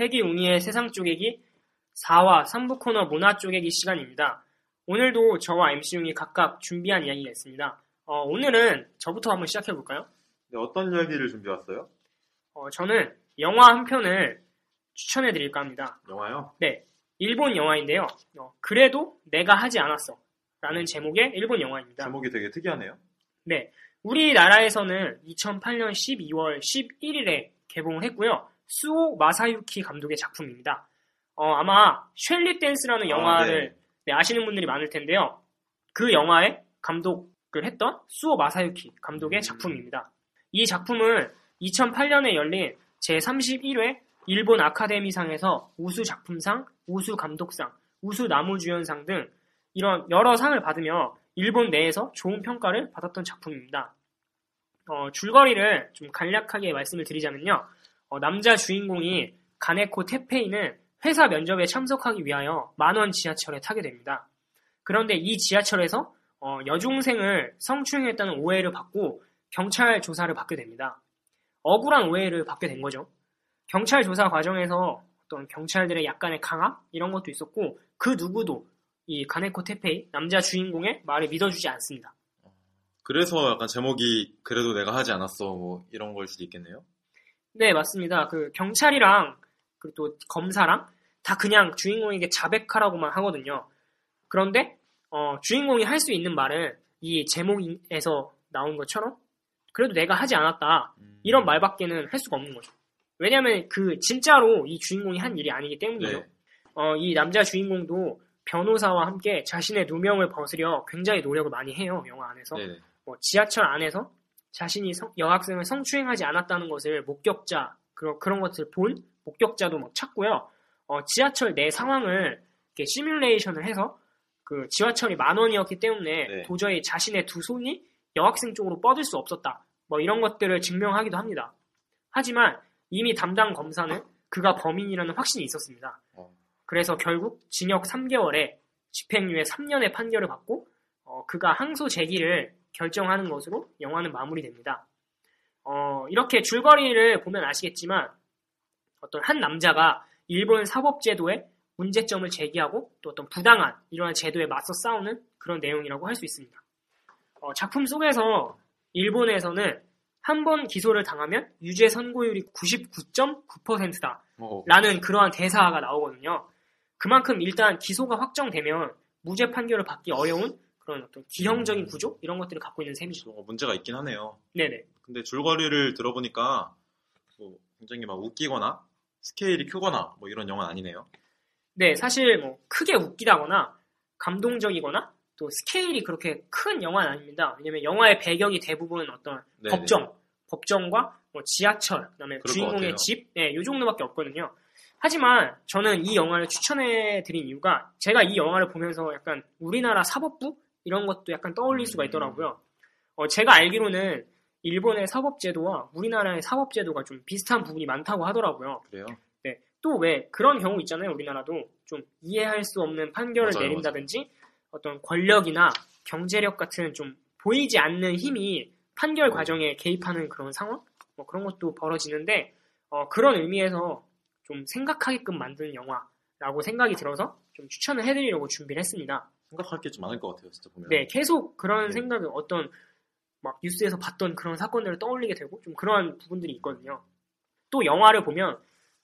태기 웅이의 세상 쪼개기 4화 3부 코너 문화 쪼개기 시간입니다. 오늘도 저와 MC 웅이 각각 준비한 이야기가 있습니다. 어, 오늘은 저부터 한번 시작해 볼까요? 네, 어떤 이야기를 준비해왔어요? 어, 저는 영화 한 편을 추천해 드릴까 합니다. 영화요? 네, 일본 영화인데요. 어, 그래도 내가 하지 않았어. 라는 제목의 일본 영화입니다. 제목이 되게 특이하네요. 네, 우리나라에서는 2008년 12월 11일에 개봉을 했고요. 수오 마사유키 감독의 작품입니다. 어, 아마 쉘리 댄스라는 영화를 네, 아시는 분들이 많을 텐데요. 그 영화의 감독을 했던 수오 마사유키 감독의 음. 작품입니다. 이 작품은 2008년에 열린 제31회 일본 아카데미상에서 우수 작품상, 우수 감독상, 우수 나무주연상 등 이런 여러 상을 받으며 일본 내에서 좋은 평가를 받았던 작품입니다. 어, 줄거리를 좀 간략하게 말씀을 드리자면요. 어, 남자 주인공이 가네코 테페이는 회사 면접에 참석하기 위하여 만원 지하철에 타게 됩니다. 그런데 이 지하철에서 어, 여중생을 성추행했다는 오해를 받고 경찰 조사를 받게 됩니다. 억울한 오해를 받게 된 거죠. 경찰 조사 과정에서 어떤 경찰들의 약간의 강압 이런 것도 있었고 그 누구도 이 가네코 테페이 남자 주인공의 말을 믿어주지 않습니다. 그래서 약간 제목이 그래도 내가 하지 않았어 뭐 이런 걸 수도 있겠네요. 네, 맞습니다. 그 경찰이랑 그리고 또 검사랑 다 그냥 주인공에게 자백하라고만 하거든요. 그런데 어, 주인공이 할 수 있는 말은 이 제목에서 나온 것처럼 그래도 내가 하지 않았다 음. 이런 말밖에는 할 수가 없는 거죠. 왜냐하면 그 진짜로 이 주인공이 한 일이 아니기 때문이죠. 네. 어, 이 남자 주인공도 변호사와 함께 자신의 누명을 벗으려 굉장히 노력을 많이 해요 영화 안에서. 네네. 뭐 지하철 안에서 자신이 성- 여학생을 성추행하지 않았다는 것을 목격자 그런 그런 것을 본 목격자도 막 찾고요. 어, 지하철 내 상황을 이렇게 시뮬레이션을 해서 그 지하철이 만 원이었기 때문에 네. 도저히 자신의 두 손이 여학생 쪽으로 뻗을 수 없었다. 뭐 이런 것들을 증명하기도 합니다. 하지만 이미 담당 검사는 그가 범인이라는 확신이 있었습니다. 어. 그래서 결국 징역 3개월에 집행유예 3년의 판결을 받고 어, 그가 항소 제기를 결정하는 것으로 영화는 마무리됩니다. 어, 이렇게 줄거리를 보면 아시겠지만 어떤 한 남자가 일본 사법제도에 문제점을 제기하고 또 어떤 부당한 이러한 제도에 맞서 싸우는 그런 내용이라고 할 수 있습니다. 어, 작품 속에서 일본에서는 한 번 기소를 당하면 유죄 선고율이 99.9%다. 어, 라는 그러한 대사가 나오거든요. 그만큼 일단 기소가 확정되면 무죄 판결을 받기 어려운 그런 어떤 기형적인 구조 이런 것들을 갖고 있는 셈이죠. 어, 문제가 있긴 하네요. 네네. 근데 줄거리를 들어보니까 뭐 굉장히 막 웃기거나 스케일이 크거나 뭐 이런 영화는 아니네요. 네, 사실 뭐 크게 웃기다거나 감동적이거나 또 스케일이 그렇게 큰 영화는 아닙니다. 왜냐면 영화의 배경이 대부분 어떤 네네. 법정, 법정과 뭐 지하철, 그다음에 주인공의. 집, 네, 요 정도밖에 없거든요. 하지만 저는 이 영화를 추천해 드린 이유가 제가 이 영화를 보면서 약간 우리나라 사법부 이런 것도 약간 떠올릴 수가 음. 있더라고요. 어, 제가 알기로는 일본의 사법제도와 우리나라의 사법제도가 좀 비슷한 부분이 많다고 하더라고요. 그래요? 네. 또 왜 그런 경우 있잖아요. 우리나라도 좀 이해할 수 없는 판결을 맞아요, 내린다든지 어떤 권력이나 경제력 같은 좀 보이지 않는 힘이 판결 네. 과정에 개입하는 그런 상황? 뭐 그런 것도 벌어지는데 어, 그런 의미에서 좀 생각하게끔 만드는 영화라고 생각이 들어서 좀 추천을 해드리려고 준비를 했습니다. 생각할 게 좀 많을 것 같아요, 진짜 보면. 네, 계속 그런 네. 생각을 어떤 막 뉴스에서 봤던 그런 사건들을 떠올리게 되고 좀 그러한 부분들이 있거든요. 또 영화를 보면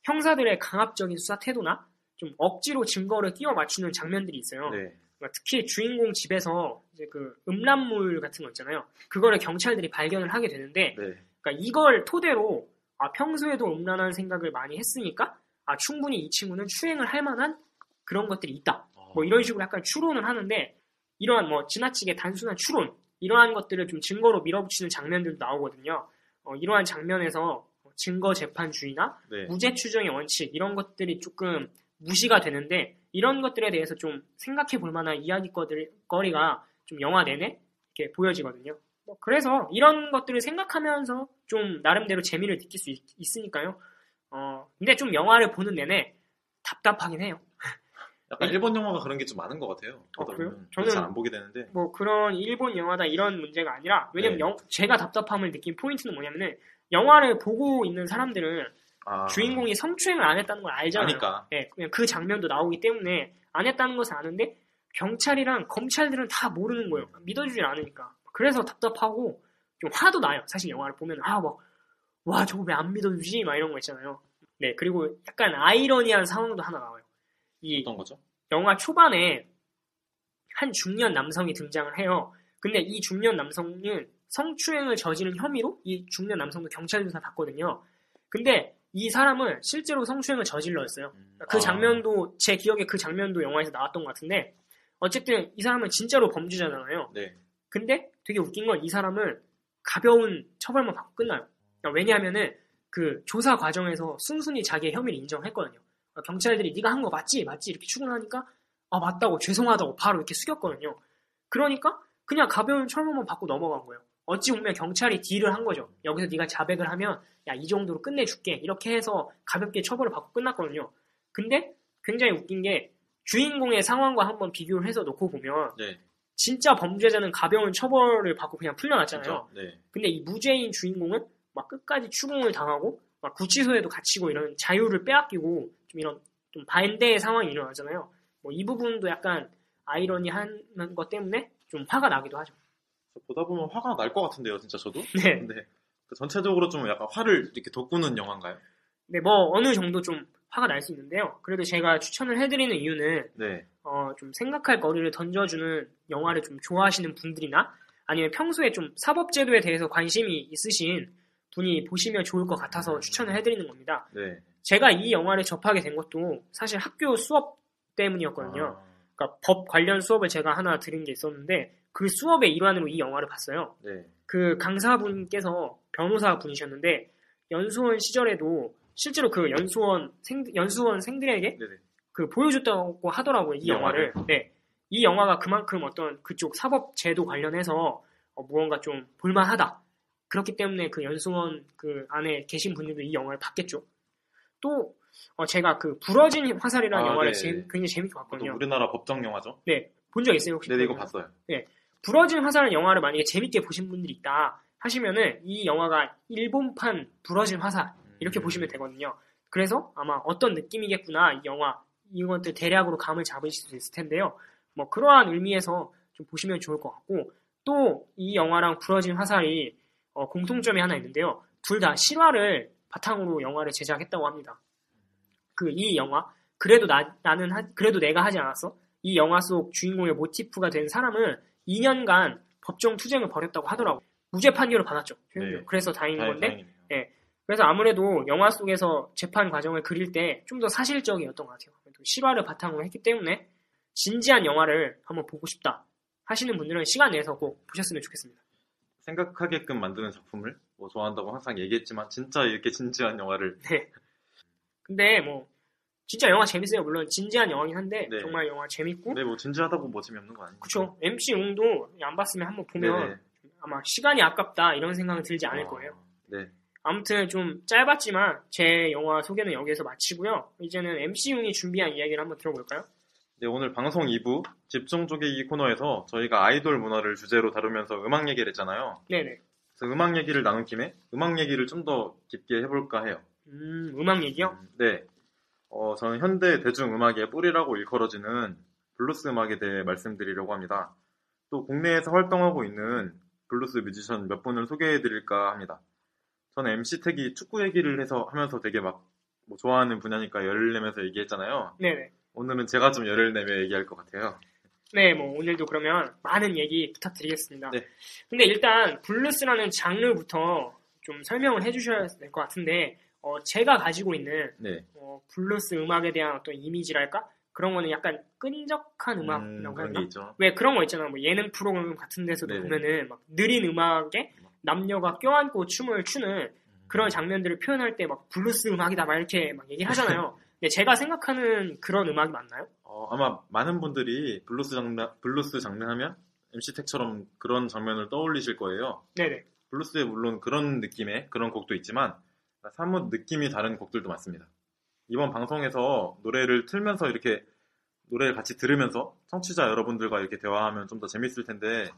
형사들의 강압적인 수사 태도나 좀 억지로 증거를 끼워 맞추는 장면들이 있어요. 네. 그러니까 특히 주인공 집에서 이제 그 음란물 같은 거 있잖아요. 그거를 경찰들이 발견을 하게 되는데 네. 그러니까 이걸 토대로 아, 평소에도 음란한 생각을 많이 했으니까 아, 충분히 이 친구는 추행을 할 만한 그런 것들이 있다. 어, 뭐 이런 식으로 약간 추론을 하는데 이러한 뭐 지나치게 단순한 추론 이러한 것들을 좀 증거로 밀어붙이는 장면들도 나오거든요. 어, 이러한 장면에서 증거 재판주의나 네. 무죄 추정의 원칙 이런 것들이 조금 무시가 되는데 이런 것들에 대해서 좀 생각해 볼 만한 이야기거리가 좀 영화 내내 이렇게 보여지거든요. 뭐 그래서 이런 것들을 생각하면서 좀 나름대로 재미를 느낄 수 있, 으니까요 어, 근데 좀 영화를 보는 내내 답답하긴 해요. 약간 일본 영화가 그런 게 좀 많은 것 같아요. 어, 그래요? 저는- 잘 안 보게 되는데. 뭐 그런 일본 영화다 이런 문제가 아니라 왜냐면 네. 영- 제가 답답함을 느낀 포인트는 뭐냐면은 영화를 보고 있는 사람들은 아, 주인공이 성추행을 안 했다는 걸 알잖아요. 아니까. 예, 그냥 그 장면도 나오기 때문에 안 했다는 것을 아는데 경찰이랑 검찰들은 다 모르는 거예요. 믿어주질 않으니까. 그래서 답답하고 좀 화도 나요. 사실 영화를 보면 아 막 와 저거 왜 안 믿어주지? 막 이런 거 있잖아요. 네 그리고 약간 아이러니한 상황도 하나 나와요. 이 어떤 거죠? 영화 초반에 한 중년 남성이 등장을 해요. 근데 이 중년 남성은 성추행을 저지른 혐의로 이 중년 남성도 경찰 조사 받거든요. 근데 이 사람은 실제로 성추행을 저질러였어요. 음, 그 아, 장면도 제 기억에 그 장면도 영화에서 나왔던 것 같은데 어쨌든 이 사람은 진짜로 범죄자잖아요. 네. 근데 되게 웃긴 건 이 사람은 가벼운 처벌만 받고 끝나요. 그러니까 왜냐하면은 그 조사 과정에서 순순히 자기의 혐의를 인정했거든요. 그러니까 경찰들이 네가 한 거 맞지? 맞지? 이렇게 추궁하니까 아 맞다고 죄송하다고 바로 이렇게 숙였거든요. 그러니까 그냥 가벼운 처벌만 받고 넘어간 거예요. 어찌 보면 경찰이 딜을 한 거죠. 여기서 네가 자백을 하면 야 이 정도로 끝내줄게 이렇게 해서 가볍게 처벌을 받고 끝났거든요. 근데 굉장히 웃긴 게 주인공의 상황과 한번 비교를 해서 놓고 보면 네. 진짜 범죄자는 가벼운 처벌을 받고 그냥 풀려났잖아요. 네. 근데 이 무죄인 주인공은 막 끝까지 추궁을 당하고 막 구치소에도 갇히고 이런 자유를 빼앗기고 좀 이런 좀 반대의 상황이 일어나잖아요. 뭐 이 부분도 약간 아이러니한 것 때문에 좀 화가 나기도 하죠. 보다 보면 화가 날 것 같은데요, 진짜 저도. 네. 근데 그 전체적으로 좀 약간 화를 이렇게 돋구는 영화인가요? 네, 뭐 어느 정도 좀 화가 날 수 있는데요. 그래도 제가 추천을 해드리는 이유는 네. 어, 좀 생각할 거리를 던져주는 영화를 좀 좋아하시는 분들이나 아니면 평소에 좀 사법제도에 대해서 관심이 있으신 분이 보시면 좋을 것 같아서 추천을 해드리는 겁니다. 네. 제가 이 영화를 접하게 된 것도 사실 학교 수업 때문이었거든요. 아, 그러니까 법 관련 수업을 제가 하나 들은 게 있었는데 그 수업의 일환으로 이 영화를 봤어요. 네. 그 강사분께서 변호사 분이셨는데 연수원 시절에도 실제로 그 연수원 생 연수원 생들에게 네네. 그 보여줬다고 하더라고요 이이 영화를. 네, 이 영화가 그만큼 어떤 그쪽 사법 제도 관련해서 어, 무언가 좀 볼만하다. 그렇기 때문에 그 연수원 그 안에 계신 분들도 이 영화를 봤겠죠. 또 어, 제가 그 부러진 화살이라는 아, 영화를 네. 제- 굉장히 재밌게 봤거든요. 우리나라 법정 영화죠? 네, 본 적 있어요 혹시? 네네, 이거 그러면? 봤어요. 부러진 화살은 영화를 만약에 재밌게 보신 분들이 있다 하시면은 이 영화가 일본판 부러진 화살 이렇게 음. 보시면 되거든요. 그래서 아마 어떤 느낌이겠구나 이 영화 이것들 대략으로 감을 잡으실 수 있을 텐데요. 뭐 그러한 의미에서 좀 보시면 좋을 것 같고 또 이 영화랑 부러진 화살이 어, 공통점이 하나 있는데요. 둘 다 실화를 바탕으로 영화를 제작했다고 합니다. 그 이 영화 그래도 나, 나는 하- 그래도 내가 하지 않았어. 이 영화 속 주인공의 모티프가 된 사람은 2년간 법정 투쟁을 벌였다고 하더라고. 무죄 판결을 받았죠. 최종적으로. 네. 그래서 다행인 다행- 건데 다행이네요. 그래서 아무래도 영화 속에서 재판 과정을 그릴 때 좀 더 사실적이었던 것 같아요. 실화를 바탕으로 했기 때문에 진지한 영화를 한번 보고 싶다 하시는 분들은 시간 내서 꼭 보셨으면 좋겠습니다. 생각하게끔 만드는 작품을 뭐 좋아한다고 항상 얘기했지만 진짜 이렇게 진지한 영화를 네. 근데 뭐 진짜 영화 재밌어요. 물론 진지한 영화긴 한데 네. 정말 영화 재밌고 네, 뭐 진지하다고 뭐 재미없는 거 아니에요? 그쵸. MC 웅도 안 봤으면 한번 보면 네네. 아마 시간이 아깝다 이런 생각은 들지 않을 어, 거예요. 네. 아무튼 좀 짧았지만 제 영화 소개는 여기에서 마치고요. 이제는 MC용이 준비한 이야기를 한번 들어볼까요? 네, 오늘 방송 2부 집중 조개기 코너에서 저희가 아이돌 문화를 주제로 다루면서 음악 얘기를 했잖아요. 네네. 그래서 음악 얘기를 나눈 김에 음악 얘기를 좀 더 깊게 해볼까 해요. 음, 음악 얘기요? 음, 네. 어, 저는 현대 대중 음악의 뿌리라고 일컬어지는 블루스 음악에 대해 말씀드리려고 합니다. 또 국내에서 활동하고 있는 블루스 뮤지션 몇 분을 소개해드릴까 합니다. 저는 MC 택이 축구 얘기를 해서 하면서 되게 막 뭐 좋아하는 분야니까 열을 내면서 얘기했잖아요. 네네. 오늘은 제가 좀 열을 내며 얘기할 것 같아요. 네, 뭐 오늘도 그러면 많은 얘기 부탁드리겠습니다. 네. 근데 일단 블루스라는 장르부터 좀 설명을 해주셔야 될 것 같은데 어, 제가 가지고 있는 네. 어, 블루스 음악에 대한 어떤 이미지랄까 그런 거는 약간 끈적한 음, 음악이라고 그런 하나? 왜 그런 거 있잖아. 뭐 예능 프로그램 같은 데서도 네네. 보면은 막 느린 음악에 남녀가 껴안고 춤을 추는 그런 장면들을 표현할 때 막 블루스 음악이다 막 이렇게 막 얘기를 하잖아요. 근데 제가 생각하는 그런 음악이 맞나요? 어, 아마 많은 분들이 블루스 장르, 블루스 장르 하면 MC 택처럼 그런 장면을 떠올리실 거예요. 네네. 블루스에 물론 그런 느낌의 그런 곡도 있지만 사뭇 느낌이 다른 곡들도 많습니다. 이번 방송에서 노래를 틀면서 이렇게 노래를 같이 들으면서 청취자 여러분들과 이렇게 대화하면 좀 더 재밌을 텐데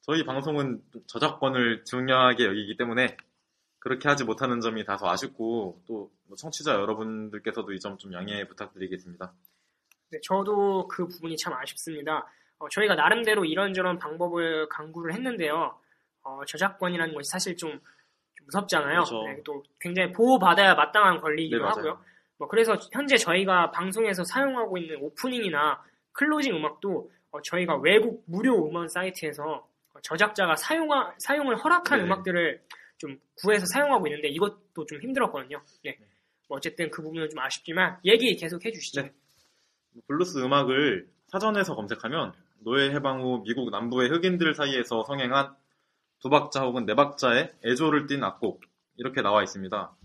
저희 방송은 저작권을 중요하게 여기기 때문에 그렇게 하지 못하는 점이 다소 아쉽고 또뭐 청취자 여러분들께서도 이 점 좀 양해 부탁드리겠습니다. 네, 저도 그 부분이 참 아쉽습니다. 어, 저희가 나름대로 이런저런 방법을 강구를 했는데요. 어, 저작권이라는 것이 사실 좀, 좀 무섭잖아요. 그렇죠. 네, 또 굉장히 보호받아야 마땅한 권리이기도 네. 하고요. 뭐 그래서 현재 저희가 방송에서 사용하고 있는 오프닝이나 closing 음악도 어, 저희가 외국 무료 음원 사이트에서 어, 저작자가 사용하, 사용을 허락한 네. 음악들을 좀 구해서 사용하고 있는데 이것도 좀 힘들었거든요. 네. 뭐 어쨌든 그 부분은 좀 아쉽지만 얘기 계속 해주시죠. 네. 블루스 음악을 사전에서 검색하면 노예 해방 후 미국 남부의 흑인들 사이에서 성행한 두 박자 혹은 네 박자의 애조를 띤 악곡 이렇게 나와 있습니다.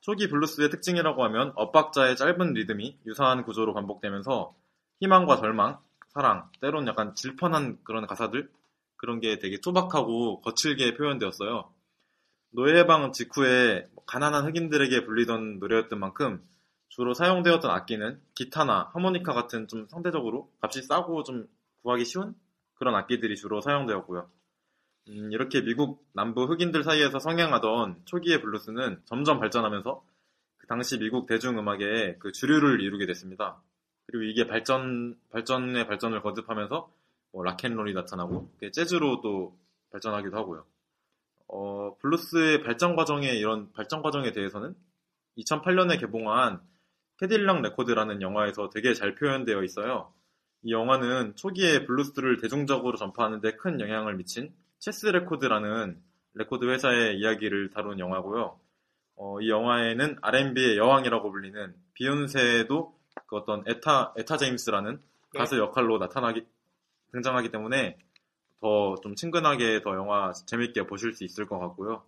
초기 블루스의 특징이라고 하면 엇박자의 짧은 리듬이 유사한 구조로 반복되면서 희망과 절망, 사랑, 때론 약간 질펀한 그런 가사들 그런 게 되게 투박하고 거칠게 표현되었어요. 노예 해방 직후에 가난한 흑인들에게 불리던 노래였던 만큼 주로 사용되었던 악기는 기타나 하모니카 같은 좀 상대적으로 값이 싸고 좀 구하기 쉬운 그런 악기들이 주로 사용되었고요. 음, 이렇게 미국 남부 흑인들 사이에서 성행하던 초기의 블루스는 점점 발전하면서 그 당시 미국 대중음악의 그 주류를 이루게 됐습니다. 그리고 이게 발전, 발전의 발전을 거듭하면서 뭐 락앤롤이 나타나고 재즈로 또 발전하기도 하고요. 어, 블루스의 발전 과정에 이런 발전 과정에 대해서는 2008년에 개봉한 캐딜락 레코드라는 영화에서 되게 잘 표현되어 있어요. 이 영화는 초기에 블루스를 대중적으로 전파하는데 큰 영향을 미친 체스 레코드라는 레코드 회사의 이야기를 다룬 영화고요. 어, 이 영화에는 R&B의 여왕이라고 불리는 비욘세도 그 어떤 에타 에타 제임스라는 네. 가수 역할로 나타나기 등장하기 때문에 더 좀 친근하게 더 영화 재밌게 보실 수 있을 것 같고요.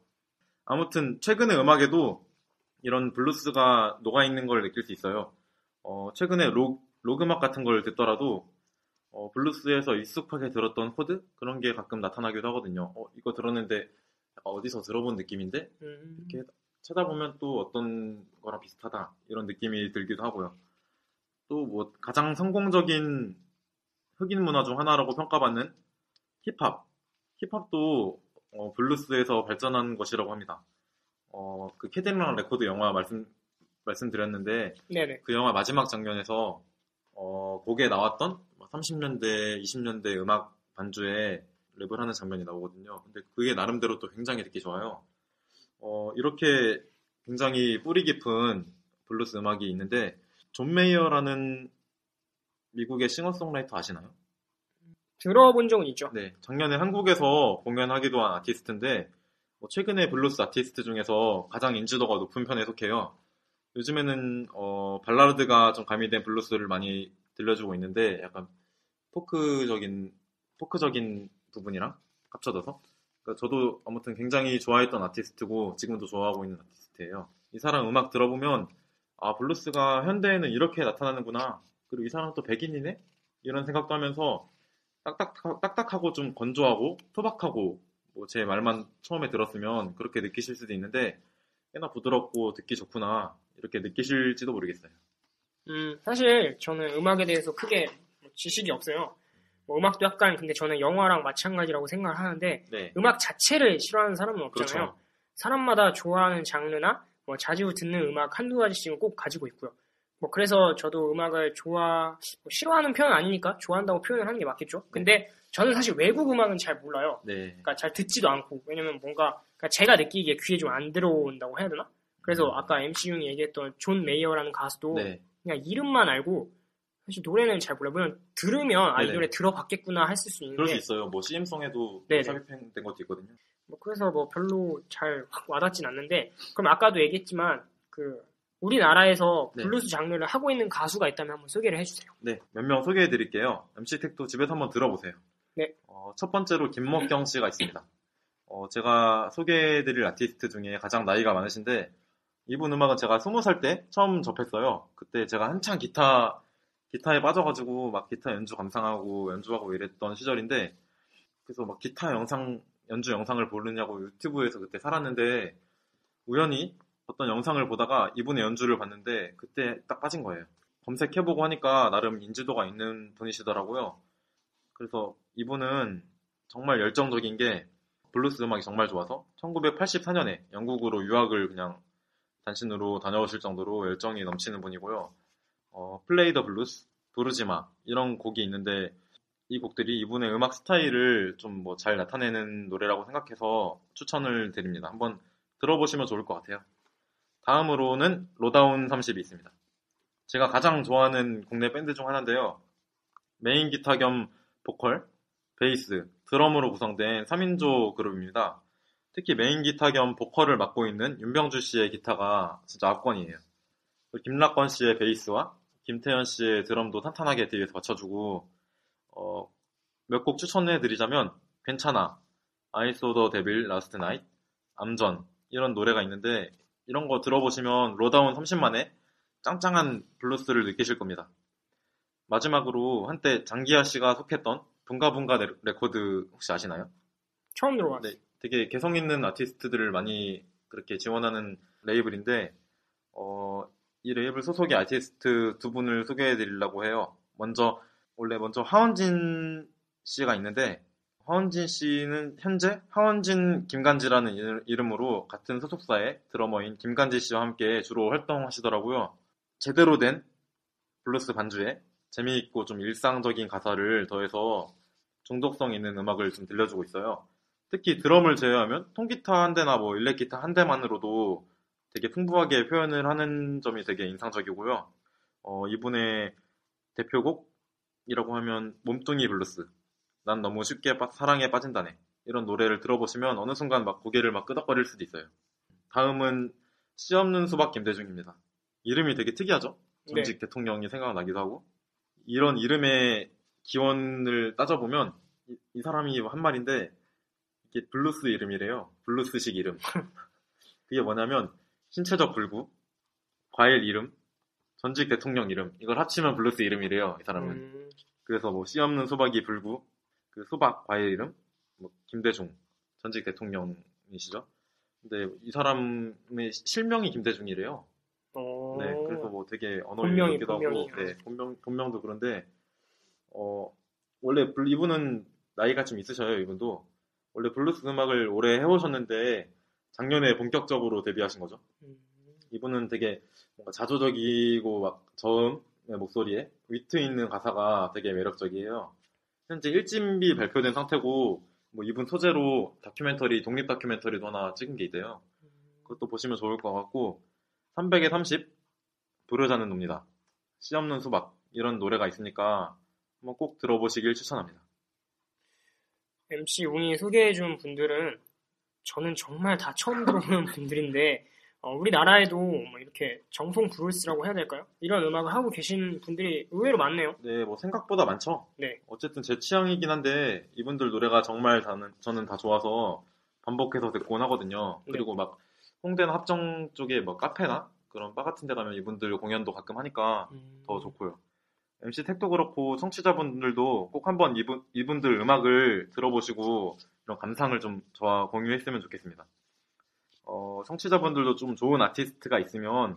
아무튼 최근의 음악에도 이런 블루스가 녹아 있는 걸 느낄 수 있어요. 어, 최근에 록, 록 음악 같은 걸 듣더라도 어, 블루스에서 익숙하게 들었던 코드? 그런 게 가끔 나타나기도 하거든요. 어, 이거 들었는데 어디서 들어본 느낌인데? 음, 이렇게 찾아보면 또 어떤 거랑 비슷하다. 이런 느낌이 들기도 하고요. 또 뭐 가장 성공적인 흑인 문화 중 하나라고 평가받는 힙합. 힙합도 어, 블루스에서 발전한 것이라고 합니다. 어, 그 캐딜락 레코드 영화 말씀, 말씀드렸는데, 네네. 그 영화 마지막 장면에서, 어, 곡에 나왔던 30년대, 20년대 음악 반주에 랩을 하는 장면이 나오거든요. 근데 그게 나름대로 또 굉장히 듣기 좋아요. 어, 이렇게 굉장히 뿌리 깊은 블루스 음악이 있는데, 존 메이어라는 미국의 싱어송라이터 아시나요? 들어본 적은 있죠. 네, 작년에 한국에서 공연하기도 한 아티스트인데 뭐 최근에 블루스 아티스트 중에서 가장 인지도가 높은 편에 속해요. 요즘에는 어, 발라드가 좀 가미된 블루스를 많이 들려주고 있는데 약간 포크적인 포크적인 부분이랑 합쳐져서 그러니까 저도 아무튼 굉장히 좋아했던 아티스트고 지금도 좋아하고 있는 아티스트예요. 이 사람 음악 들어보면 아 블루스가 현대에는 이렇게 나타나는구나. 그리고 이 사람 또 백인이네 이런 생각도 하면서 딱딱, 딱딱하고 좀 건조하고 투박하고 뭐 제 말만 처음에 들었으면 그렇게 느끼실 수도 있는데 꽤나 부드럽고 듣기 좋구나 이렇게 느끼실지도 모르겠어요. 음, 사실 저는 음악에 대해서 크게 뭐 지식이 없어요. 뭐 음악도 약간 근데 저는 영화랑 마찬가지라고 생각을 하는데 네, 음악 자체를 싫어하는 사람은 없잖아요. 그렇죠. 사람마다 좋아하는 장르나 뭐 자주 듣는 음악 한두 가지씩은 꼭 가지고 있고요. 뭐 그래서 저도 음악을 좋아 뭐 싫어하는 편은 아니니까 좋아한다고 표현을 하는 게 맞겠죠. 근데 저는 사실 외국 음악은 잘 몰라요. 네, 그러니까 잘 듣지도 않고 왜냐면 뭔가 그러니까 제가 느끼기에 귀에 좀 안 들어온다고 해야 되나? 그래서 아까 MC 웅이 얘기했던 존 메이어라는 가수도 네, 그냥 이름만 알고 사실 노래는 잘 몰라요. 물론 들으면 아 이. 노래 들어봤겠구나 했을 수 그럴 수 있어요. 뭐 CM송에도. 삽입된 것도 있거든요. 뭐 그래서 뭐 별로 잘확 와닿진 않는데 그럼 아까도 얘기했지만 그 우리나라에서 네. 블루스 장르를 하고 있는 가수가 있다면 한번 소개를 해주세요. 네, 몇 명 소개해 드릴게요. MC 택도 집에서 한번 들어보세요. 네. 어, 첫 번째로 김목경 씨가 있습니다. 어, 제가 소개해 드릴 아티스트 중에 가장 나이가 많으신데 이분 음악은 제가 스무 살 때 처음 접했어요. 그때 제가 한창 기타 기타에 빠져가지고 막 기타 연주 감상하고 연주하고 이랬던 시절인데 그래서 막 기타 영상 연주 영상을 보느냐고 유튜브에서 그때 살았는데 우연히 어떤 영상을 보다가 이분의 연주를 봤는데 그때 딱 빠진 거예요. 검색해보고 하니까 나름 인지도가 있는 분이시더라고요. 그래서 이분은 정말 열정적인 게 블루스 음악이 정말 좋아서 1984년에 영국으로 유학을 그냥 단신으로 다녀오실 정도로 열정이 넘치는 분이고요. 어, Play the Blues, 부르지마 이런 곡이 있는데 이 곡들이 이분의 음악 스타일을 좀 뭐 잘 나타내는 노래라고 생각해서 추천을 드립니다. 한번 들어보시면 좋을 것 같아요. 다음으로는 로다운 30이 있습니다. 제가 가장 좋아하는 국내 밴드 중 하나인데요. 메인 기타 겸 보컬, 베이스, 드럼으로 구성된 3인조 그룹입니다. 특히 메인 기타 겸 보컬을 맡고 있는 윤병주 씨의 기타가 진짜 압권이에요. 김락건 씨의 베이스와 김태현 씨의 드럼도 탄탄하게 뒤에서 받쳐주고 어, 몇 곡 추천해 드리자면 괜찮아, I Saw the Devil Last Night, 암전 이런 노래가 있는데 이런 거 들어보시면 로다운 30만의 짱짱한 블루스를 느끼실 겁니다. 마지막으로 한때 장기하 씨가 속했던 붕가붕가 레- 레코드 혹시 아시나요? 처음 들어봤어요. 네, 되게 개성 있는 아티스트들을 많이 그렇게 지원하는 레이블인데 어, 이 레이블 소속의 아티스트 두 분을 소개해 드리려고 해요. 먼저 원래 먼저 하헌진 씨가 있는데 하헌진 씨는 현재 하헌진 김간지라는 이름- 이름으로 같은 소속사의 드러머인 김간지 씨와 함께 주로 활동하시더라고요. 제대로 된 블루스 반주에 재미있고 좀 일상적인 가사를 더해서 중독성 있는 음악을 좀 들려주고 있어요. 특히 드럼을 제외하면 통기타 한 대나 뭐 일렉기타 한 대만으로도 되게 풍부하게 표현을 하는 점이 되게 인상적이고요. 어, 이분의 대표곡이라고 하면 몸뚱이 블루스. 난 너무 쉽게 빠- 사랑에 빠진다네. 이런 노래를 들어보시면 어느 순간 막 고개를 막 끄덕거릴 수도 있어요. 다음은 씨 없는 수박 김대중입니다. 이름이 되게 특이하죠? 전직 대통령이 생각나기도 하고. 이런 이름의 기원을 따져보면 이, 이 사람이 한 말인데 이게 블루스 이름이래요. 블루스식 이름. 그게 뭐냐면 신체적 불구, 과일 이름, 전직 대통령 이름 이걸 합치면 블루스 이름이래요. 이 사람은. 음, 그래서 뭐 씨 없는 수박이 불구, 그 수박 과일 이름, 뭐 김대중 전직 대통령이시죠. 근데 이 사람의 실명이 김대중이래요. 어, 네, 그래서 뭐 되게 본명이, 언어이기도 하고. 네, 본명 본명도 그런데 어 원래 블- 이분은 나이가 좀 있으셔요. 이분도 원래 블루스 음악을 오래 해오셨는데 작년에 본격적으로 데뷔하신 거죠. 음, 이분은 되게 뭔가 자조적이고 막 저음의 목소리에 위트 있는 가사가 되게 매력적이에요. 현재 1집이 발표된 상태고 뭐 이분 소재로 다큐멘터리 독립 다큐멘터리도 하나 찍은 게 있대요. 그것도 보시면 좋을 것 같고 300에 30 부르자는 놈니다. 씨 없는 수박 이런 노래가 있으니까 한번 꼭 들어보시길 추천합니다. MC 웅이 소개해준 분들은 저는 정말 다 처음 들어보는 분들인데 어, 우리나라에도 뭐 이렇게 정통 브루스라고 해야 될까요? 이런 음악을 하고 계신 분들이 의외로 많네요. 네, 뭐 생각보다 많죠. 네. 어쨌든 제 취향이긴 한데 이분들 노래가 정말 저는, 저는 다 좋아서 반복해서 듣곤 하거든요. 네. 그리고 막 홍대나 합정 쪽에 뭐 카페나 그런 바 같은 데 가면 이분들 공연도 가끔 하니까 음, 더 좋고요. MC 택도 그렇고 청취자분들도 꼭 한번 이분, 이분들 음악을 들어보시고 이런 감상을 좀 저와 공유했으면 좋겠습니다. 어, 청취자분들도 좀 좋은 아티스트가 있으면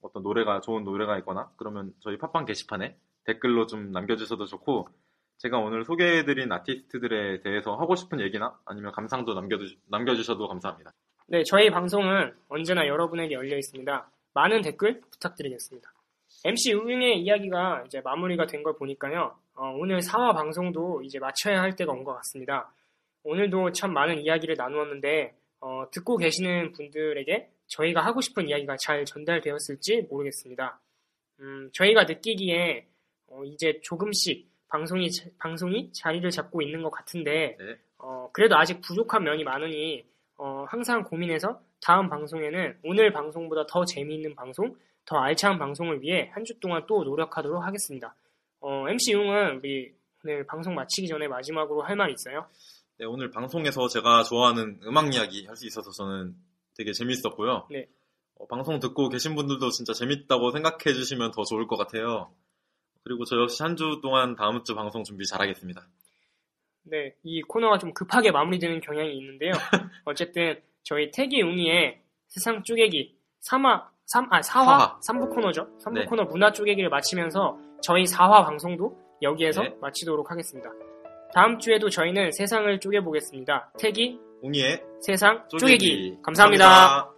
어떤 노래가 좋은 노래가 있거나 그러면 저희 팟빵 게시판에 댓글로 좀 남겨주셔도 좋고 제가 오늘 소개해드린 아티스트들에 대해서 하고 싶은 얘기나 아니면 감상도 남겨주, 남겨주셔도 감사합니다. 네, 저희 방송은 언제나 여러분에게 열려 있습니다. 많은 댓글 부탁드리겠습니다. MC 우잉의 이야기가 이제 마무리가 된 걸 보니까요. 어, 오늘 4화 방송도 이제 마쳐야 할 때가 온 것 같습니다. 오늘도 참 많은 이야기를 나누었는데 어, 듣고 계시는 분들에게 저희가 하고 싶은 이야기가 잘 전달되었을지 모르겠습니다. 음, 저희가 느끼기에 어, 이제 조금씩 방송이 자- 방송이 자리를 잡고 있는 것 같은데 네. 어, 그래도 아직 부족한 면이 많으니 어, 항상 고민해서 다음 방송에는 오늘 방송보다 더 재미있는 방송, 더 알찬 방송을 위해 한 주 동안 또 노력하도록 하겠습니다. 어, MC 융은 우리 오늘 방송 마치기 전에 마지막으로 할말 있어요? 네, 오늘 방송에서 제가 좋아하는 음악 이야기 할 수 있어서 저는 되게 재밌었고요. 네. 어, 방송 듣고 계신 분들도 진짜 재밌다고 생각해 주시면 더 좋을 것 같아요. 그리고 저 역시 한 주 동안 다음 주 방송 준비 잘하겠습니다. 네, 이 코너가 좀 급하게 마무리되는 경향이 있는데요. 어쨌든 저희 태기 웅이의 세상 쪼개기 3화, 3, 아, 4화, 사화. 3부 코너죠. 3부 네. 코너 문화 쪼개기를 마치면서 저희 4화 방송도 여기에서 네. 마치도록 하겠습니다. 다음 주에도 저희는 세상을 쪼개보겠습니다. 태기 웅이의 세상 쪼개기. 쪼개기. 감사합니다. 감사합니다.